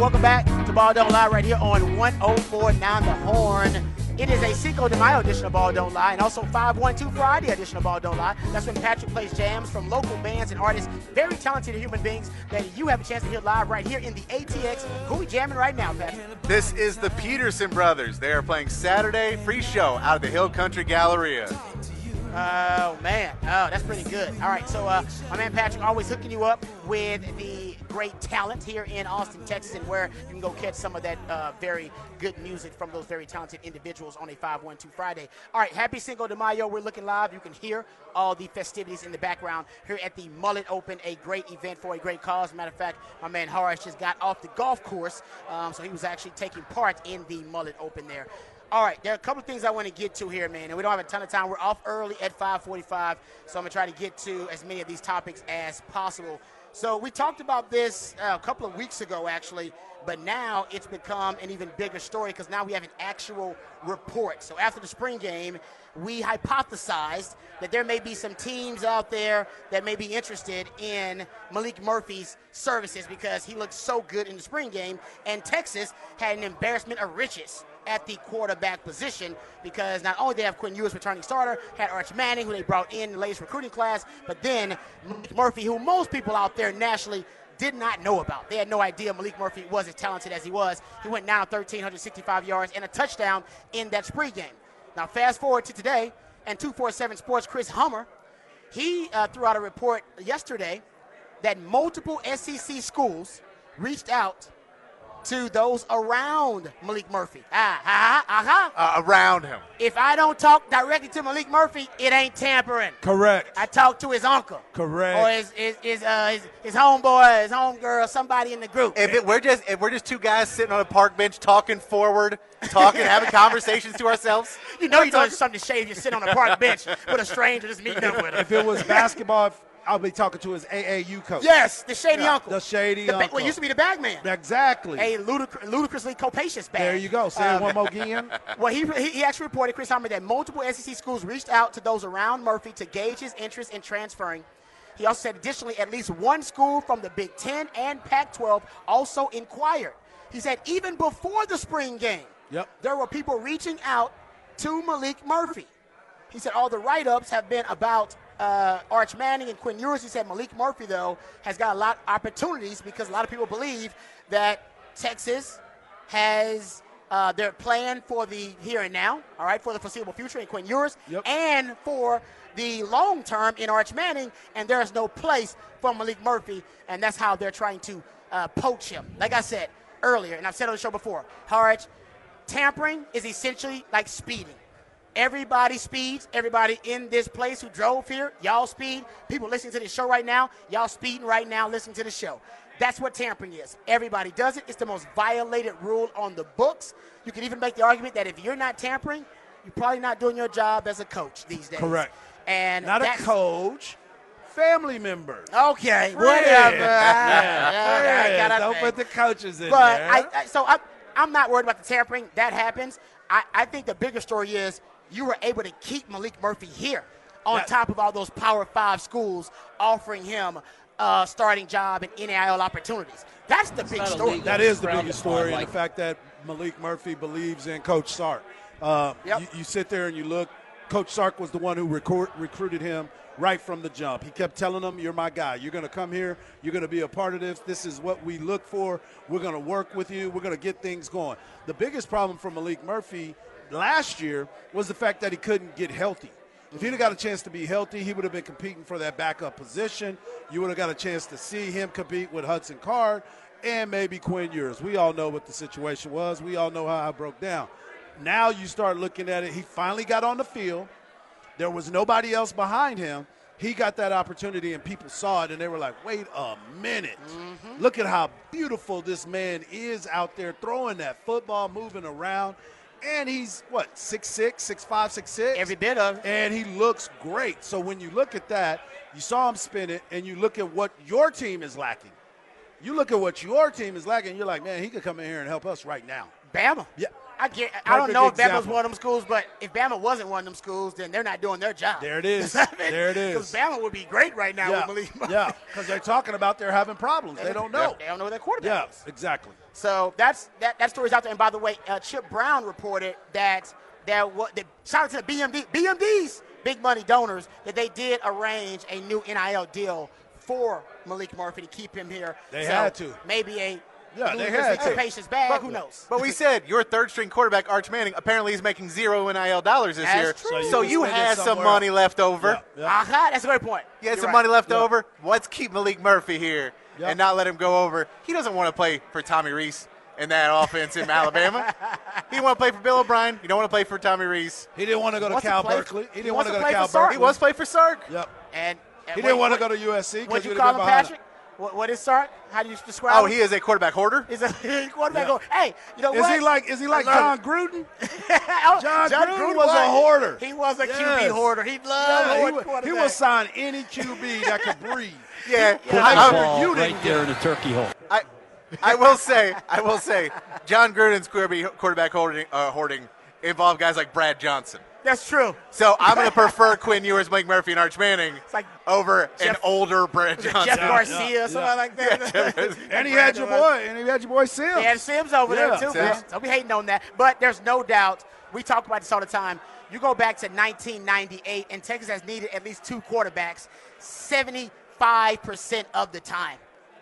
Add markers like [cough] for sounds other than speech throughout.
Welcome back to Ball Don't Lie right here on 1049 The Horn. It is a Cinco de Mayo edition of Ball Don't Lie and also 512 Friday edition of Ball Don't Lie. That's when Patrick plays jams from local bands and artists, very talented human beings that you have a chance to hear live right here in the ATX. Who we jamming right now, Patrick? This is the Peterson Brothers. They are playing Saturday free show out of the Hill Country Galleria. Oh man, oh that's pretty good. All right, so uh, my man Patrick always hooking you up with the great talent here in Austin, Texas, and where you can go catch some of that uh, very good music from those very talented individuals on a 512 Friday. All right, happy Cinco de Mayo. We're looking live. You can hear all the festivities in the background here at the Mullet Open, a great event for a great cause. Matter of fact, my man Horace just got off the golf course, um, so he was actually taking part in the Mullet Open there. All right, there are a couple of things I want to get to here, man, and we don't have a ton of time. We're off early at 5:45, so I'm gonna try to get to as many of these topics as possible. So we talked about this uh, a couple of weeks ago, actually, but now it's become an even bigger story because now we have an actual report. So after the spring game, we hypothesized that there may be some teams out there that may be interested in Maalik Murphy's services because he looked so good in the spring game, and Texas had an embarrassment of riches at the quarterback position because not only they have Quinn Ewers returning starter, had Arch Manning, who they brought in the latest recruiting class, but then Maalik Murphy, who most people out there nationally did not know about. They had no idea Maalik Murphy was as talented as he was. He went now 1,365 yards and a touchdown in that spring game. Now, fast forward to today, and 247 Sports Chris Hummer, he uh, threw out a report yesterday that multiple SEC schools reached out to those around Maalik Murphy. Ah, ah, ah, ah. Uh, around him. If I don't talk directly to Maalik Murphy, it ain't tampering. Correct. I talk to his uncle. Correct. Or his his his, uh, his, his homeboy, his homegirl, somebody in the group. If it, we're just if we're just two guys sitting on a park bench talking forward, talking, having [laughs] conversations to ourselves, you know you're doing something to shade. You're sitting on a park bench with a stranger just meeting up with him. if it was basketball, I'll be talking to his AAU coach. Yes, the shady uncle. The shady The ba- uncle. What used to be the bag man. Exactly. A ludic- ludicrously capacious bag. there you go. Say Um, it one more again. [laughs] Well, he, he actually reported, Chris Hummer, that multiple SEC schools reached out to those around Murphy to gauge his interest in transferring. He also said, additionally, at least one school from the Big Ten and Pac 12 also inquired. He said, even before the spring game, Yep. there were people reaching out to Maalik Murphy. He said all the write ups have been about uh, Arch Manning and Quinn Ewers. He said Maalik Murphy, though, has got a lot of opportunities because a lot of people believe that Texas has uh, their plan for the here and now, all right, for the foreseeable future in Quinn Ewers, Yep. and for the long term in Arch Manning, and there's no place for Maalik Murphy, and that's how they're trying to uh, poach him. Like I said earlier, and I've said on the show before, Harge, tampering is essentially like speeding. Everybody speeds. Everybody in this place who drove here, y'all speed. People listening to the show right now, y'all speeding right now, listening to the show. That's what tampering is. Everybody does it. It's the most violated rule on the books. You can even make the argument that if you're not tampering, you're probably not doing your job as a coach these days. Correct. And Not a coach, family members. Okay, Friends. whatever. [laughs] Yeah, gotta don't put the coaches in But there. I, I so I, I'm not worried about the tampering. That happens. I, I think the bigger story is you were able to keep Maalik Murphy here on That- top of all those Power Five schools offering him a starting job and NIL opportunities. That's the big story. illegal. That is the biggest upon, story, and like- the fact that Maalik Murphy believes in Coach Sark. Uh, Yep. you, you sit there and you look. Coach Sark was the one who record, recruited him right from the jump. He kept telling him, "You're my guy. You're going to come here. You're going to be a part of this. This is what we look for. We're going to work with you. We're going to get things going." The biggest problem for Maalik Murphy last year was the fact that he couldn't get healthy. If he'd have got a chance to be healthy, he would have been competing for that backup position. You would have got a chance to see him compete with Hudson Card and maybe Quinn Ewers. We all know what the situation was. We all know how I broke down. Now you start looking at it. He finally got on the field. There was nobody else behind him. He got that opportunity, and people saw it, and they were like, wait a minute. Mm-hmm. Look at how beautiful this man is out there throwing that football, moving around. And he's, what, 6'6, 6'5, 6'6? Every bit of it. and he looks great. So when you look at that, you saw him spin it, and you look at what your team is lacking. You look at what your team is lacking, you're like, man, he could come in here and help us right now. Bama. Yeah, I get. I don't know if Bama's example. one of them schools, but if Bama wasn't one of them schools, then they're not doing their job. There it is. [laughs] I mean, There it is. Because Bama would be great right now yeah, with Maalik. [laughs] Yeah, because they're talking about they're having problems. They don't know. They don't know their quarterback Yeah, is. exactly. So that's that. That story's out there. And by the way, uh, Chip Brown reported that there was. That, shout out to the BMD, BMDs, big money donors, that they did arrange a new NIL deal for Maalik Murphy to keep him here. They So had to. Maybe a Yeah, they had to. patience bag. Who knows? But we said your third string quarterback, Arch Manning, apparently is making zero NIL dollars this That's year. true. So So you, you can spend it had some money else. left over. Yeah, yeah. Aha, that's a great point. You had You're some right. money left Yeah. over. Let's keep Maalik Murphy here and not let him go over. He doesn't want to play for Tommy Rees in that [laughs] offense in Alabama. He want to play for Bill O'Brien. You don't want to play for Tommy Rees. He didn't want to go to to Cal Berkeley. he He didn't want to go to Cal Sark. He Berkeley. was play for Sark. Yep. And, and He didn't want to go to USC because you call him, Patrick? What, what is Sark? How do you describe Oh, him? he is a quarterback hoarder. He's a [laughs] quarterback. Yeah. Going, hey, you know Is what? he like is he like Jon Gruden? [laughs] Oh, Jon Gruden was a hoarder. He was a QB hoarder. He loved Yeah, he, hoarding would, he quarterbacks. will sign any QB that could breathe. [laughs] Yeah, Yeah. I, Nice I- ball. You right didn't there in the turkey hole. I, I will say, I will say, Jon Gruden's quarterback quarterback hoarding, uh, hoarding involved guys like Brad Johnson. That's true. So I'm going to prefer Quinn Ewers, Mike Murphy, and Arch Manning like over an Jeff- older Brad [laughs] Johnson. Jeff Garcia yeah, or something yeah. like that. And he had your boy, and he had your boy Simms. He had Simms over Yeah, there too, Simms. man. Don't be hating on that. But there's no doubt. We talk about this all the time. You go back to 1998, and Texas has needed at least two quarterbacks 75% of the time.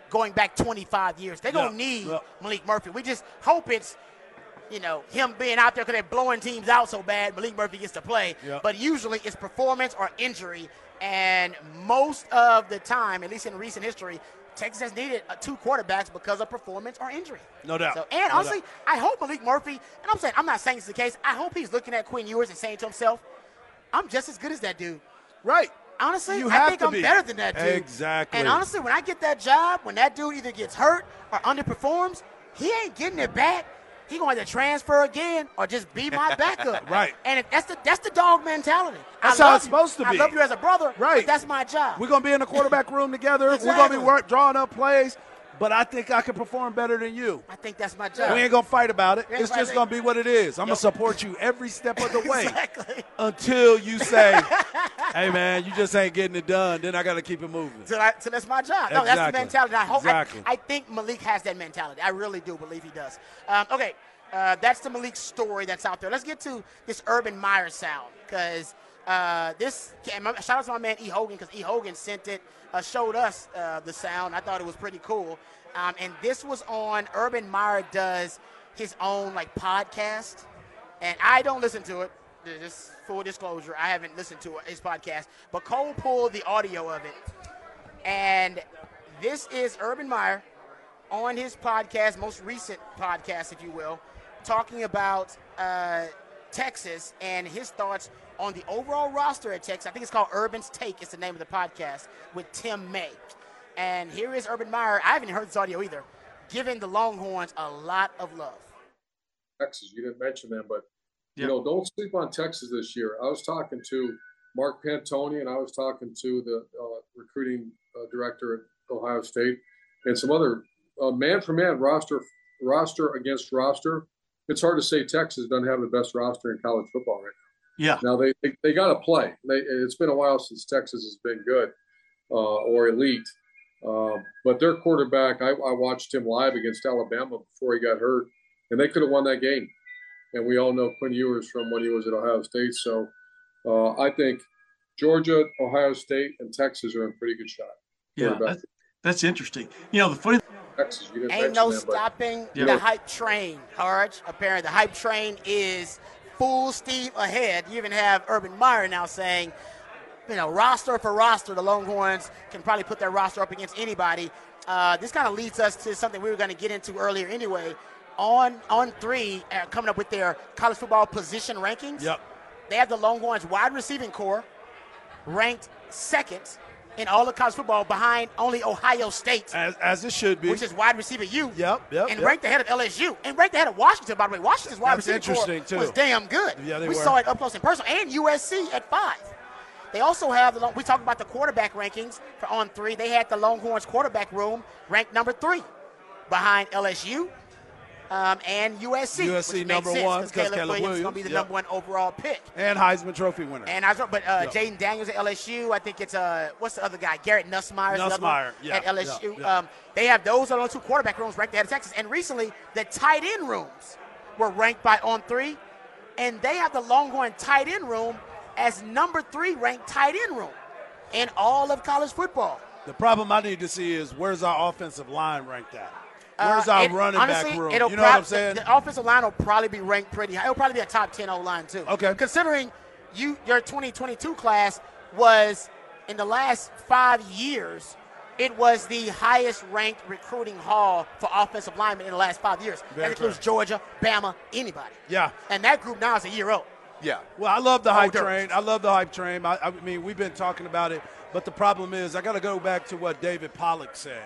Going back 25 years, they're gonna Yeah, need yeah. Maalik Murphy. We just hope it's, you know, him being out there because they're blowing teams out so bad. Maalik Murphy gets to play. Yeah. But usually it's performance or injury, and most of the time, at least in recent history, Texas has needed uh, two quarterbacks because of performance or injury. No doubt. So, and No honestly, I hope Maalik Murphy, and I'm saying I'm not saying it's the case. I hope he's looking at Quinn Ewers and saying to himself, "I'm just as good as that dude." Right. Honestly, You I think to I'm be. better than that dude. Exactly. And honestly, when I get that job, when that dude either gets hurt or underperforms, he ain't getting it back. He going to transfer again or just be my [laughs] backup. Right. And if that's the that's the dog mentality. That's I how it's you. supposed to be. I love you as a brother. Right. But that's my job. We're gonna be in the quarterback room together. We're gonna be work, drawing up plays, but I think I can perform better than you. I think that's my job. We ain't gonna fight about it. It's just gonna be what it is. I'm gonna support you every step of the [laughs] way exactly. until you say, [laughs] "Hey, man, you just ain't getting it done." Then I gotta keep it moving. So, I, so that's my job. No, that's the mentality. I, hope, Exactly. I, I think Maalik has that mentality. I really do believe he does. Um, okay, uh, that's the Maalik story that's out there. Let's get to this Urban Meyer sound because uh, this. Shout out to my man E Hogan because E Hogan sent it, uh, showed us uh, the sound. I thought it was pretty cool. Um, and this was on Urban Meyer does his own like podcast, and I don't listen to it. Just full disclosure, I haven't listened to his podcast, but Cole pulled the audio of it. And this is Urban Meyer on his podcast, most recent podcast, if you will, talking about uh, Texas and his thoughts on the overall roster at Texas. I think it's called Urban's Take, It's the name of the podcast, with Tim May. And here is Urban Meyer. I haven't heard this audio either, giving the Longhorns a lot of love. Texas. You didn't mention them, but you know, don't sleep on Texas this year. I was talking to Mark Pantoni, and I was talking to the uh, recruiting uh, director at Ohio State, and some other uh, man for man roster roster against roster. It's hard to say Texas doesn't have the best roster in college football right Yeah. now. Now they they, they got to play. They, it's been a while since Texas has been good uh, or elite. Uh, but their quarterback, I, I watched him live against Alabama before he got hurt, and they could have won that game. And we all know Quinn Ewers from when he was at Ohio State. So uh, I think Georgia, Ohio State, and Texas are in pretty good shot. Yeah. That's, that's interesting. You know, the funny Texas, you didn't Ain't no them, stopping Yeah. the hype train, Harge. Apparently, the hype train is full steam ahead. You even have Urban Meyer now saying, you know, roster for roster, the Longhorns can probably put their roster up against anybody. Uh, this kind of leads us to something we were going to get into earlier anyway. On on three, uh, coming up with their college football position rankings. Yep. They have the Longhorns wide receiving corps ranked second in all of college football behind only Ohio State As, as it should be. which is wide receiver U. Yep, yep, And yep. ranked ahead of LSU. And ranked ahead of Washington, by the way. Washington's wide That's receiver interesting, was damn good. Yeah, they we were. saw it up close and personal. And USC at five. They also have the Long- we talked about the quarterback rankings for on three. They had the Longhorns quarterback room ranked number three, behind LSU, Um, and USC. USC which number sense, one, 'cause 'cause Caleb, Caleb Williams, is going to be the yep. number one overall pick. And Heisman Trophy winner. And I was, but uh, Yep. Jayden Daniels at LSU. I think it's uh, what's the other guy? Garrett Nussmeier. is the other one Nussmeier, yeah, at LSU. yeah, yeah. Um, they have those are the two quarterback rooms ranked ahead of Texas. And recently, the tight end rooms were ranked by On Three, and they have the Longhorn tight end room as number three ranked tight end room in all of college football. the problem I need to see is where's our offensive line ranked at? Where's Uh, our it- running honestly, back room? It'll You know what I'm saying? The, the offensive line will probably be ranked pretty high. It'll probably be a top 10 O line, too. Okay. Considering you your 2022 class was, in the last five years, it was the highest ranked recruiting haul for offensive linemen in the last five years. Very that includes true. Georgia, Bama, anybody. Yeah. And that group now is a year old. Yeah. Well, I love the hype Older. train. I love the hype train. I, I mean, we've been talking about it, but the problem is, I got to go back to what David Pollack said.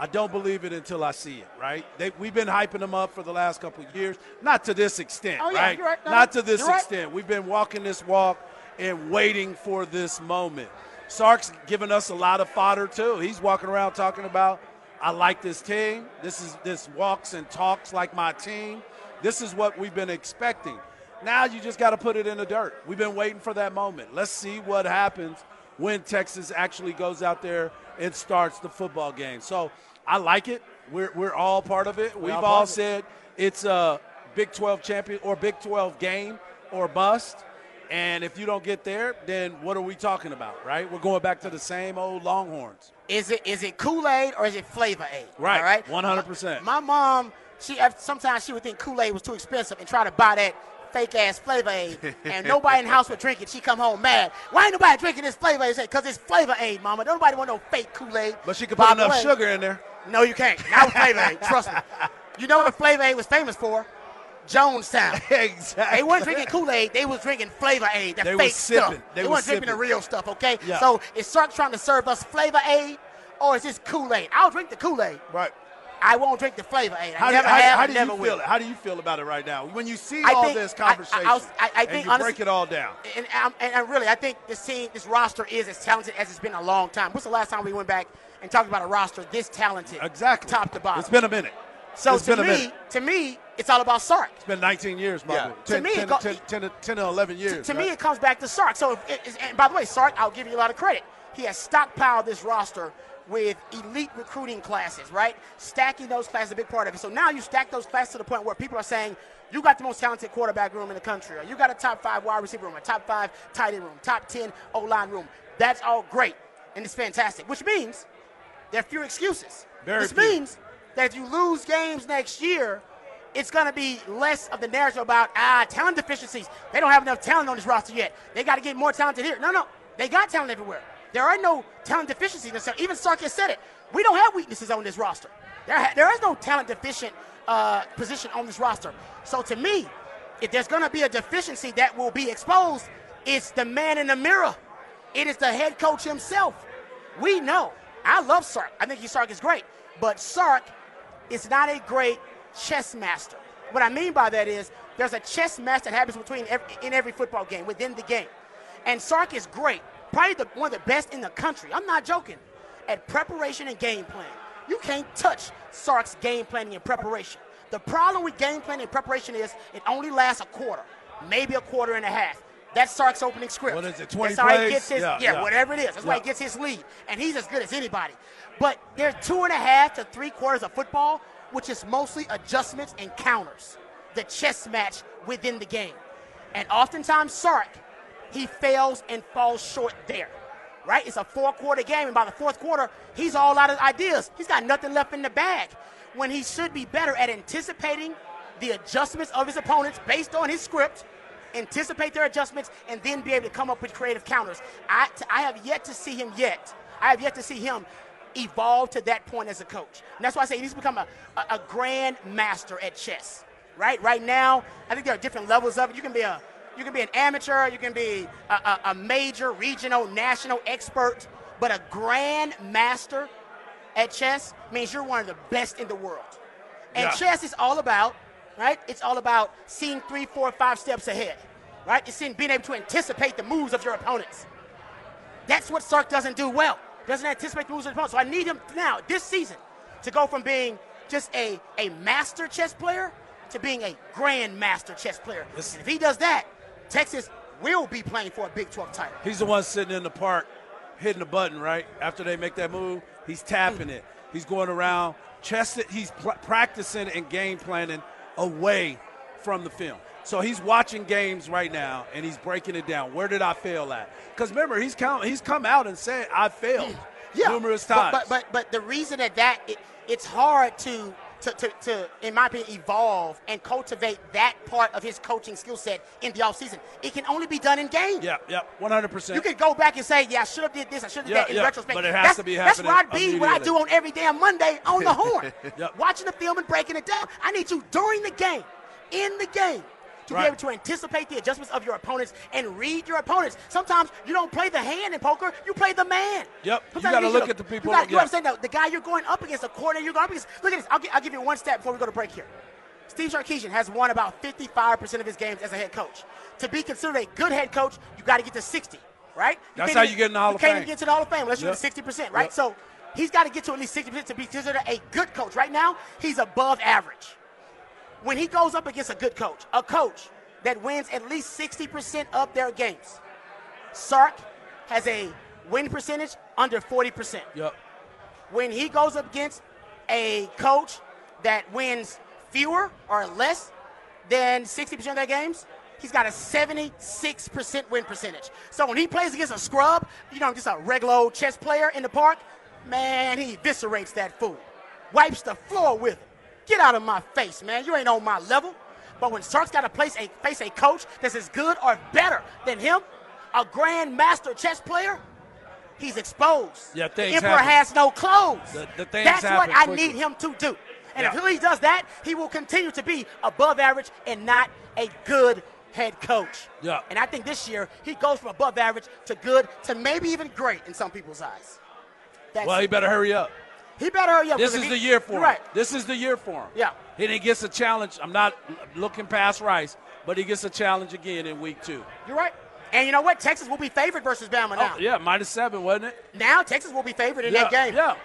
I don't believe it until I see it. Right? They, we've been hyping them up for the last couple of years, not to this extent. Oh, yeah, right? right. No, not to this you're right. extent. We've been walking this walk and waiting for this moment. Sark's giving us a lot of fodder too. He's walking around talking about, I like this team. This is this walks and talks like my team. This is what we've been expecting. Now you just got to put it in the dirt. We've been waiting for that moment. Let's see what happens when Texas actually goes out there and starts the football game. So I like it. We're, we're all part of it. We've all all it. said it's a Big 12 champion or Big 12 game or bust. And if you don't get there, then what are we talking about, right? We're going back to the same old Longhorns. Is it is it Kool Aid or is it Flavor Aid? Right. Right. 100%. My mom, she uh, sometimes she would think Kool Aid was too expensive and try to buy that fake ass Flavor Aid, and [laughs] nobody in the house would drink it. She come home mad. Why ain't nobody drinking this Flavor Aid? Because it's Flavor Aid, Mama. Nobody want no fake Kool Aid. But she could put enough way- sugar in there. No, you can't. Not with Flavor Aid. Trust me. You know what Flavor Aid was famous for? Jonestown. [laughs] exactly. They weren't drinking Kool Aid. They was drinking Flavor Aid. That They fake sipping. stuff. They They, weren't drinking the real stuff. Okay. Yeah. So is Sark trying to serve us Flavor Aid, or is this Kool Aid? I'll drink the Kool Aid. Right. I won't drink the Flavor Aid. I How, do, never how, have. how I do never you will. feel? How do you feel about it right now when you see I all think- this I- I- conversation I'll- I- I and think you honestly- break it all down? And, and, um, and, and really, I think this team, this roster is as talented as it's been a long time. What's the last time we went back and talked about a roster this talented, Exactly. top to bottom? It's been a minute. so it's to been a me, minute. to me, it's all about Sark. It's been 19 years, my Yeah. boy. To me, it 10, go- 10, 10, 10 or 11 years. To right? me, it comes back to Sark. So, if it is, and by the way, Sark, I'll give you a lot of credit. He has stockpiled this roster with elite recruiting classes, right? Stacking those classes is a big part of it. So now you stack those classes to the point where people are saying, you got the most talented quarterback room in the country, or you got a top five wide receiver room, a top five tight end room, top 10 O line room. That's all great, and it's fantastic, which means there are few excuses. Very this few. means that if you lose games next year, it's going to be less of the narrative about ah talent deficiencies. They don't have enough talent on this roster yet. They got to get more talented here. No, no, they got talent everywhere. There are no talent deficiencies. necessarily. Even Sark has said it. We don't have weaknesses on this roster. There, ha- there is no talent deficient uh, position on this roster. So to me, if there's going to be a deficiency that will be exposed, it's the man in the mirror. It is the head coach himself. We know. I love Sark. I think Sark is great. But Sark is not a great chess master. What I mean by that is there's a chess match that happens between every, in every football game, within the game. And Sark is great. Probably the, one of the best in the country. I'm not joking. At preparation and game plan. You can't touch Sark's game planning and preparation. The problem with game planning and preparation is it only lasts a quarter, maybe a quarter and a half. That's Sark's opening script. What is it, 20 That's how he plays? gets his, Yeah, yeah, yeah. whatever it is. That's why he Yeah. gets his lead. And he's as good as anybody. But there's two and a half to three quarters of football, which is mostly adjustments and counters. The chess match within the game. And oftentimes Sark, he fails and falls short there. Right? It's a four quarter game, and by the fourth quarter, he's all out of ideas. He's got nothing left in the bag. When he should be better at anticipating the adjustments of his opponents based on his script, anticipate their adjustments, and then be able to come up with creative counters. I, I have yet to see him yet. I have yet to see him evolve to that point as a coach. And that's why I say he's become a, a, a grand master at chess. Right? Right now, I think there are different levels of it. You can be a you can be an amateur, you can be a, a, a major, regional, national expert, but a grand master at chess means you're one of the best in the world. And Yeah. chess is all about, right? It's all about seeing three, four, five steps ahead, right? It's in being able to anticipate the moves of your opponents. That's what Sark doesn't do well. Doesn't anticipate the moves of his opponents. So I need him now, this season, to go from being just a, a master chess player to being a grand master chess player. Yes. And if he does that, Texas will be playing for a Big 12 title. He's the one sitting in the park hitting the button, right? After they make that move, he's tapping mm. it. He's going around, chess it, he's pl- practicing and game planning away from the film. So he's watching games right now and he's breaking it down. Where did I fail at? Because remember, he's come, he's come out and said, I failed numerous But- times. But, but but the reason that that it, it's hard to, to to to in my opinion evolve and cultivate that part of his coaching skill set in the offseason. It can only be done in game. yeah, yeah, 100%. You can go back and say, yeah, I should have did this, I should have did that in yeah, retrospect. but it has that's, to be happening That's happening Rod B, what I do on every damn Monday on the horn. [laughs] Yep. Watching the film and breaking it down. I need you during the game, in the game, to Right. be able to anticipate the adjustments of your opponents and read your opponents. Sometimes you don't play the hand in poker, you play the man. Yep, you gotta look at the people You, got, that- you know what I'm saying? The, the guy you're going up against, the coordinator you're going up against. Look at this. I'll, gi- I'll give you one stat before we go to break here. Steve Sarkisian has won about 55% of his games as a head coach. To be considered a good head coach, you got to get to 60, right? That's how you get in the Hall of Fame. You can't even get to the Hall of Fame unless you're Yep. at 60%, right? Yep. So he's got to get to at least 60% to be considered a good coach. Right now, he's above average. When he goes up against a good coach, a coach that wins at least 60% of their games, Sark has a win percentage under 40% Yep. when he goes up against a coach that wins fewer or less than 60% of their games, he's got a 76% win percentage. So when he plays against a scrub, you know, just a regular old chess player in the park, man, he eviscerates that fool. Wipes the floor with him. Get out of my face, man. You ain't on my level. But when Sark's got to place a, face a coach that's as good or better than him, a grandmaster chess player, he's exposed. Yeah, the emperor happen. has no clothes. The- the That's what I quickly. need him to do. And Yeah. if he does that, he will continue to be above average and not a good head coach. Yeah. And I think this year he goes from above average to good to maybe even great in some people's eyes. That's Well, he better hurry up. He better hurry up. This is he- the year for him. Right. This is the year for him. Yeah. And he gets a challenge. I'm not looking past Rice, but he gets a challenge again in week two. You're right. And you know what? Texas will be favored versus Bama oh, now. Oh, yeah, minus seven, wasn't it? Now Texas will be favored in yeah, that game. Yeah.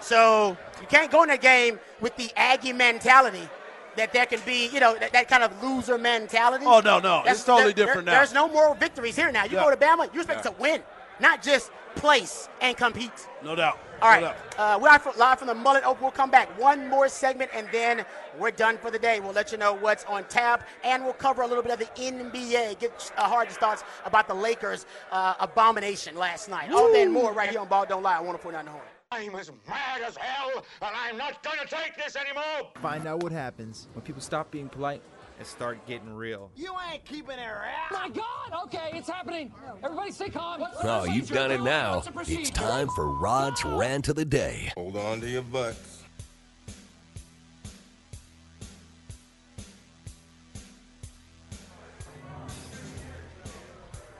So you can't go in that game with the Aggie mentality that there can be, you know, that, that kind of loser mentality. Oh, no, no. It's totally there- different there- now. There's no moral victories here now. You Yeah. go to Bama, you expect to win, not just place and compete. No doubt. All No right, doubt. uh, we're live from, live from the Mullet Open. We'll come back one more segment, and then we're done for the day. We'll let you know what's on tap, and we'll cover a little bit of the NBA. Get uh, Harge's thoughts about the Lakers' uh, abomination last night. All that and more right here on Ball Don't Lie. I want to put on the horn. I'm as mad as hell, and I'm not gonna take this anymore! Find out what happens when people stop being polite and start getting real. You ain't keeping it right. My God! Okay, it's happening. Everybody stay calm. What's the Oh, you've done it now. It's time for Rod's rant of the day. Hold on to your butts.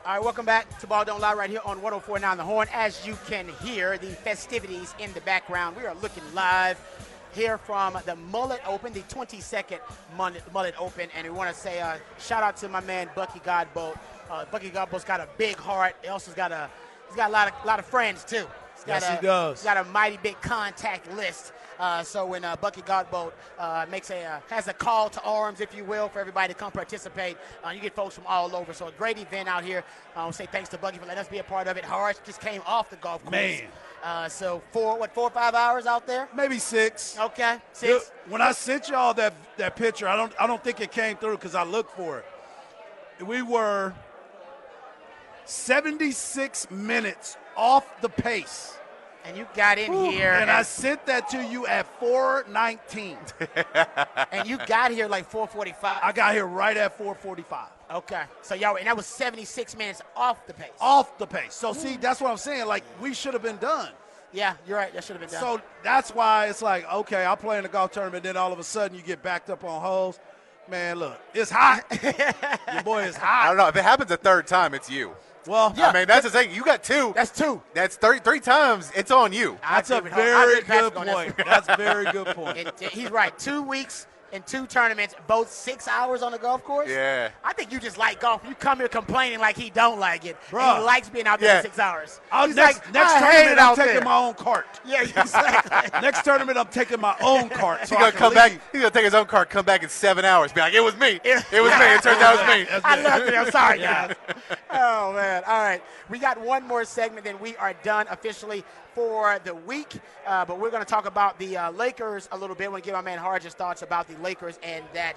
All right, welcome back to Ball Don't Lie right here on 1049 The Horn. As you can hear, the festivities in the background. We are looking live here from the Mullet Open, the 22nd Mullet, Open. And we want to say uh, shout out to my man Bucky Godbolt. Uh, Bucky Godbolt's got a big heart. He also got a he's got a lot of lot of friends too. He's got Yes, a, he does. He's got a mighty big contact list. Uh, so when uh, Bucky Godbolt uh, makes a uh, has a call to arms, if you will, for everybody to come participate, uh, you get folks from all over. So a great event out here. I want to say thanks to Bucky for letting us be a part of it. Horace just came off the golf course. Man. Uh, so four, what, four or five hours out there? Maybe six. Okay, six. When I sent y'all that that picture, I don't I don't think it came through because I looked for it. We were 76 minutes off the pace. And you got in here, And and, I sent that to you at 419. [laughs] and you got here like 4:45. I got here right at 445. Okay, so y'all, and that was 76 minutes off the pace. Off the pace. So see, that's what I'm saying. Like we should have been done. Yeah, you're right. That should have been done. So that's why it's like, okay, I'll play in the golf tournament, then all of a sudden you get backed up on holes. Man, look, it's hot. [laughs] Your boy is hot. I don't know. If it happens a third time, it's you. Well, yeah, I mean, that's the thing. You got two. that's two. That's three, three times. It's on you. I that's a agree with- I very agree with Patrick good point. That's a very good point. It- [laughs] it- he's right. Two weeks in two tournaments, both six hours on the golf course. Yeah. I think you just like golf. You come here complaining like he don't like it. and Bruh. he likes being out there Yeah. six hours. I'll, He's next like, next I hate tournament, it I'm out taking there. my own cart. [laughs] Yeah, exactly. [laughs] next tournament, I'm taking my own cart. So He's gonna come leave. back. He's gonna take his own cart, come back in seven hours, be like, "It was me. [laughs] It was me. It turns out it was me." That's I love it. I'm sorry, guys. Oh man! All right, we got one more segment, then we are done officially for the week. Uh, but we're going to talk about the uh, Lakers a little bit. I want to give my man Harge his thoughts about the Lakers and that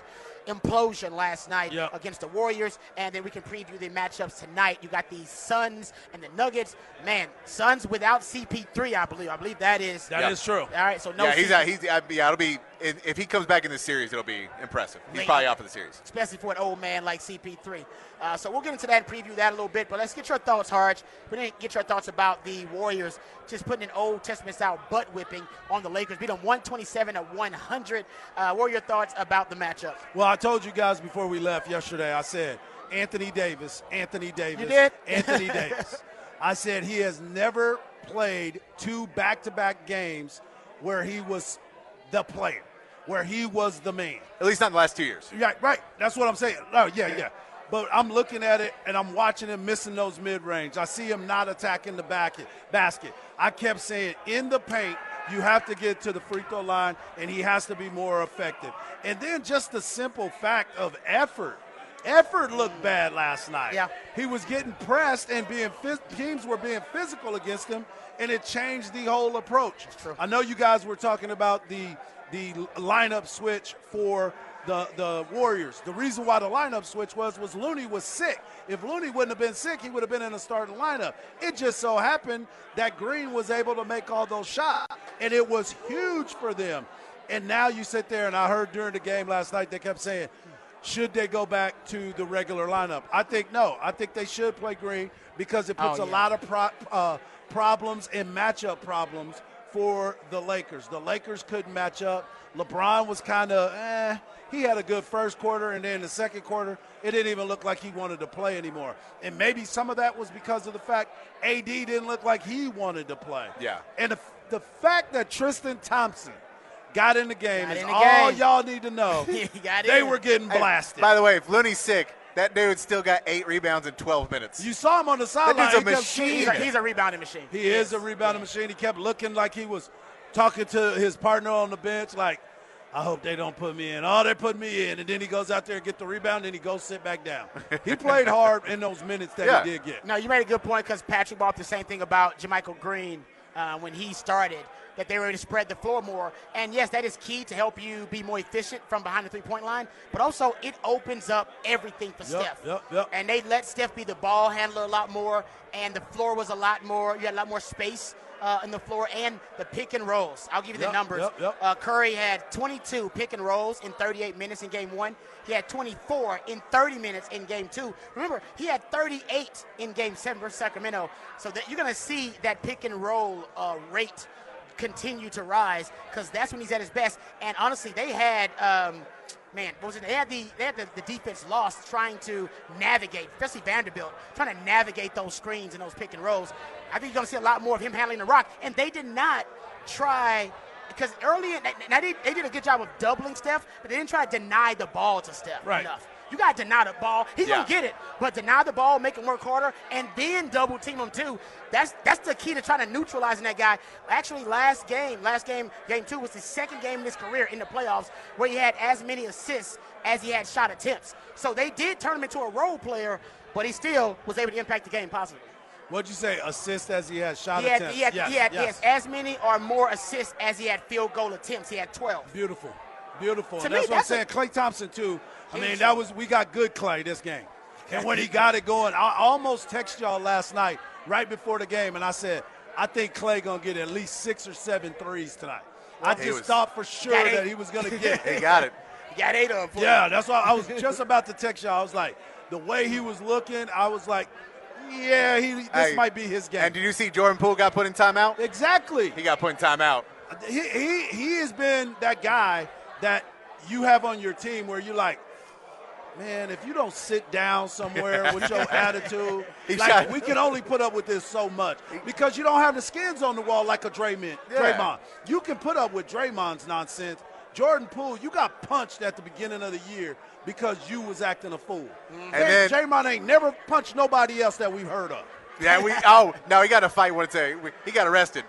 implosion last night Yep. against the Warriors, and then we can preview the matchups tonight. You got the Suns and the Nuggets. Man, Suns without CP3, I believe. I believe that is That is true. All right, so no. yeah, he's CP3. out. He's uh, yeah. It'll be if if he comes back in this series, it'll be impressive. He's Late. probably out for the series. especially for an old man like CP3. Uh, so we'll get into that and preview that a little bit. But let's get your thoughts, Harge. We didn't get your thoughts about the Warriors just putting an Old Testament style butt whipping on the Lakers, beat them 127 to 100. Uh, what are your thoughts about the matchup? Well, I told you guys before we left yesterday, I said Anthony Davis, Anthony Davis, you did? [laughs] Anthony Davis. I said he has never played two back to back games where he was the player, where he was the man. At least not in the last two years. Yeah, right. That's what I'm saying. Oh, yeah, yeah. But I'm looking at it and I'm watching him missing those mid range. I see him not attacking the back basket. I kept saying in the paint, you have to get to the free throw line and he has to be more effective. And then just the simple fact of effort. Effort looked bad last night. Yeah. He was getting pressed and being teams were being physical against him, and it changed the whole approach. true. I know you guys were talking about the the lineup switch for the the Warriors. The reason why the lineup switch was was Looney was sick. If Looney wouldn't have been sick, he would have been in the starting lineup. It just so happened that Green was able to make all those shots, and it was huge for them. And now you sit there, and I heard during the game last night they kept saying, should they go back to the regular lineup? I think no. I think they should play Green because it puts Oh, a lot of pro- uh, problems and matchup problems for the Lakers. The Lakers couldn't match up. LeBron was kind of eh. He had a good first quarter, and then the second quarter, it didn't even look like he wanted to play anymore. And maybe some of that was because of the fact AD didn't look like he wanted to play. Yeah. And the, the fact that Tristan Thompson got in the game Got is in the all game. y'all need to know. [laughs] Got they in. were getting Hey, blasted. by the way, if Looney's sick, that dude still got eight rebounds in 12 minutes. You saw him on the sideline. dude's a He kept machine. He's a, he's a rebounding machine. He is a rebounding machine. He kept looking like he was talking to his partner on the bench, like, I hope they don't put me in. Oh, they put me in. And then he goes out there and get the rebound, and he goes sit back down. He played hard in those minutes that Yeah. he did get. No, you made a good point because Patrick brought the same thing about JaMychal Green uh, when he started, that they were able to spread the floor more. And yes, that is key to help you be more efficient from behind the three point line, but also it opens up everything for Yep, Steph. yep, yep. And they let Steph be the ball handler a lot more, and the floor was a lot more, you had a lot more space. Uh, in the floor and the pick and rolls. I'll give you the Yep, numbers. yep, yep. Uh, Curry had 22 pick and rolls in 38 minutes in game one. He had 24 in 30 minutes in game two. Remember, he had 38 in game seven versus Sacramento. So that you're going to see that pick and roll uh, rate continue to rise because that's when he's at his best. And honestly, they had. Um, Man, what was it? They had the they had the, the defense lost trying to navigate, especially Vanderbilt, trying to navigate those screens and those pick and rolls. I think you're going to see a lot more of him handling the rock, and they did not try because early they, they did a good job of doubling Steph, but they didn't try to deny the ball to Steph Right. enough. You got to deny the ball. He's Yeah. gonna get it, but deny the ball, make him work harder, and then double team him too. That's that's the key to trying to neutralizing that guy. Actually, last game, last game, game two was the second game in his career in the playoffs where he had as many assists as he had shot attempts. So they did turn him into a role player, but he still was able to impact the game positively. What'd you say? Assist as he had shot He had, attempts. he had, yes, he had yes. yes, as many or more assists as he had field goal attempts. He had 12. Beautiful. Beautiful. And me, that's what I'm that's a- saying. Klay Thompson, too. I mean, that was, we got good Klay this game. And when he got it going, I almost texted y'all last night, right before the game, and I said, I think Klay going to get at least six or seven threes tonight. I just was- thought for sure that he was going [laughs] to get He got it. He got eight of them. Yeah, that's why I was just about to text y'all. I was like, the way he was looking, I was like, yeah, he, this Hey, might be his game. And did you see Jordan Poole got put in timeout? exactly. He got put in timeout. he, he he has been that guy that you have on your team where you're like, man, if you don't sit down somewhere with your [laughs] attitude, like we can only put up with this so much because you don't have the skins on the wall like a Draymond. Yeah. Draymond, you can put up with Draymond's nonsense. Jordan Poole, you got punched at the beginning of the year because you was acting a fool. Mm-hmm. And J- then- Draymond ain't never punched nobody else that we've heard of. Yeah, we. Oh no, he got a fight. What's a? He got arrested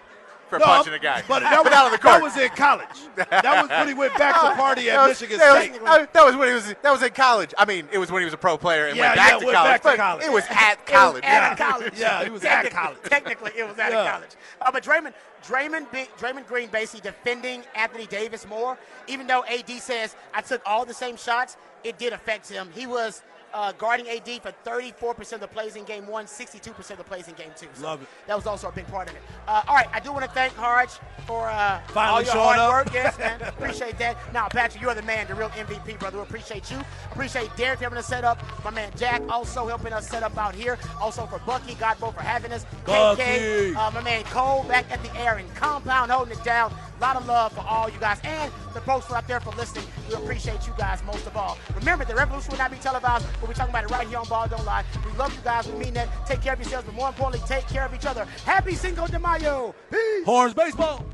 for No, punching a guy. But that [laughs] was, out of the court. that was in college. That was when he went back to [laughs] party at That was- Michigan that State. was, uh, that was when he was. That was in college. I mean, it was when he was a pro player and Yeah, went back yeah, to went college. back to college. It was at It was college. at yeah. college. [laughs] Yeah, he was at college. Technically, it was at Yeah. college. Uh, but Draymond, Draymond, Big, Draymond Green basically defending Anthony Davis more. Even though AD says I took all the same shots, it did affect him. He was uh, guarding AD for 34% of the plays in game one, 62% of the plays in game two. So Love it. That was also a big part of it. Uh, all right, I do want to thank Harge for uh, Finally all your hard up. work. Yes, [laughs] man. appreciate that. Now, Patrick, you are the man, the real MVP, brother. We appreciate you. Appreciate Derek helping us set up. My man Jack also helping us set up out here. Also for Bucky, Godbolt for having us. Bucky. KK, uh, my man Cole back at the air and compound holding it down. A lot of love for all you guys and the folks out there for listening. We appreciate you guys most of all. Remember, the revolution will not be televised, but we're talking about it right here on Ball Don't Lie. We love you guys. We mean that. Take care of yourselves, but more importantly, take care of each other. Happy Cinco de Mayo. Peace. Horns baseball.